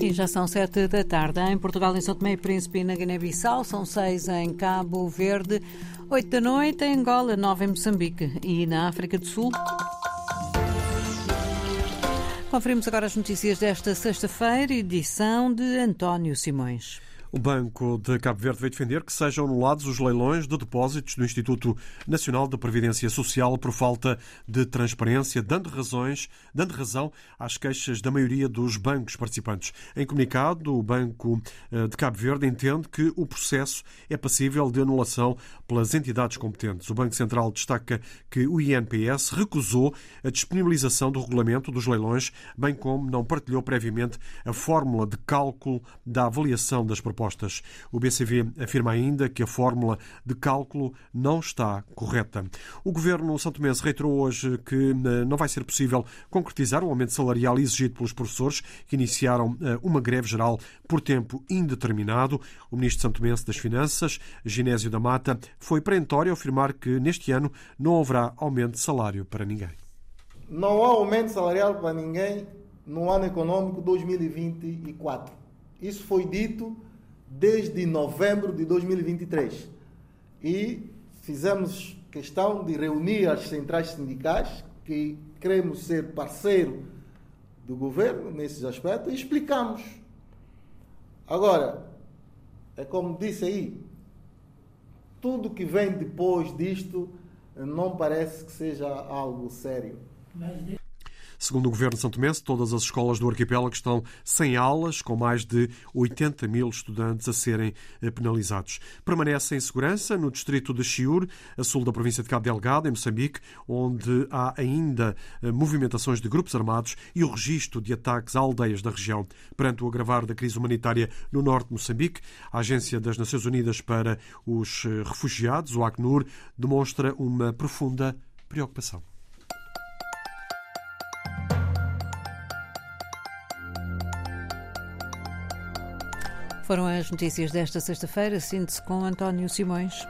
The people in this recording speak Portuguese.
E já são sete da tarde em Portugal, em São Tomé e Príncipe e na Guiné-Bissau. São seis em Cabo Verde, oito da noite em Angola, nove em Moçambique e na África do Sul. Conferimos agora as notícias desta sexta-feira, edição de António Simões. O Banco de Cabo Verde veio defender que sejam anulados os leilões de depósitos do Instituto Nacional da Previdência Social por falta de transparência, dando, razões, dando razão às queixas da maioria dos bancos participantes. Em comunicado, o Banco eh, de Cabo Verde entende que o processo é passível de anulação pelas entidades competentes. O Banco Central destaca que o INPS recusou a disponibilização do regulamento dos leilões, bem como não partilhou previamente a fórmula de cálculo da avaliação das propostas O BCV afirma ainda que a fórmula de cálculo não está correta. O governo Tomé reiterou hoje que eh, não vai ser possível concretizar o aumento salarial exigido pelos professores que iniciaram eh, uma greve geral por tempo indeterminado. O ministro Tomé das Finanças, Ginésio da Mata, foi perentório afirmar que neste ano não haverá aumento de salário para ninguém. Não há aumento salarial para ninguém no ano econômico 2024. Isso foi dito desde novembro de 2023. E fizemos questão de reunir as centrais sindicais, que queremos ser parceiro do governo nesses aspectos, e explicamos. Agora, é como disse aí, tudo que vem depois disto não parece que seja algo sério. Segundo o Governo de São Tomé, todas as escolas do arquipélago estão sem aulas, com mais de 80 mil estudantes a serem eh, penalizados. Permanece em segurança no distrito de Chiur, a sul da província de Cabo Delgado, em Moçambique, onde há ainda eh, movimentações de grupos armados e o registro de ataques a aldeias da região. Perante o agravar da crise humanitária no norte de Moçambique, a Agência das Nações Unidas para os eh, Refugiados, o Acnur, demonstra uma profunda preocupação. Foram as notícias desta sexta-feira. Sinto-se com António Simões.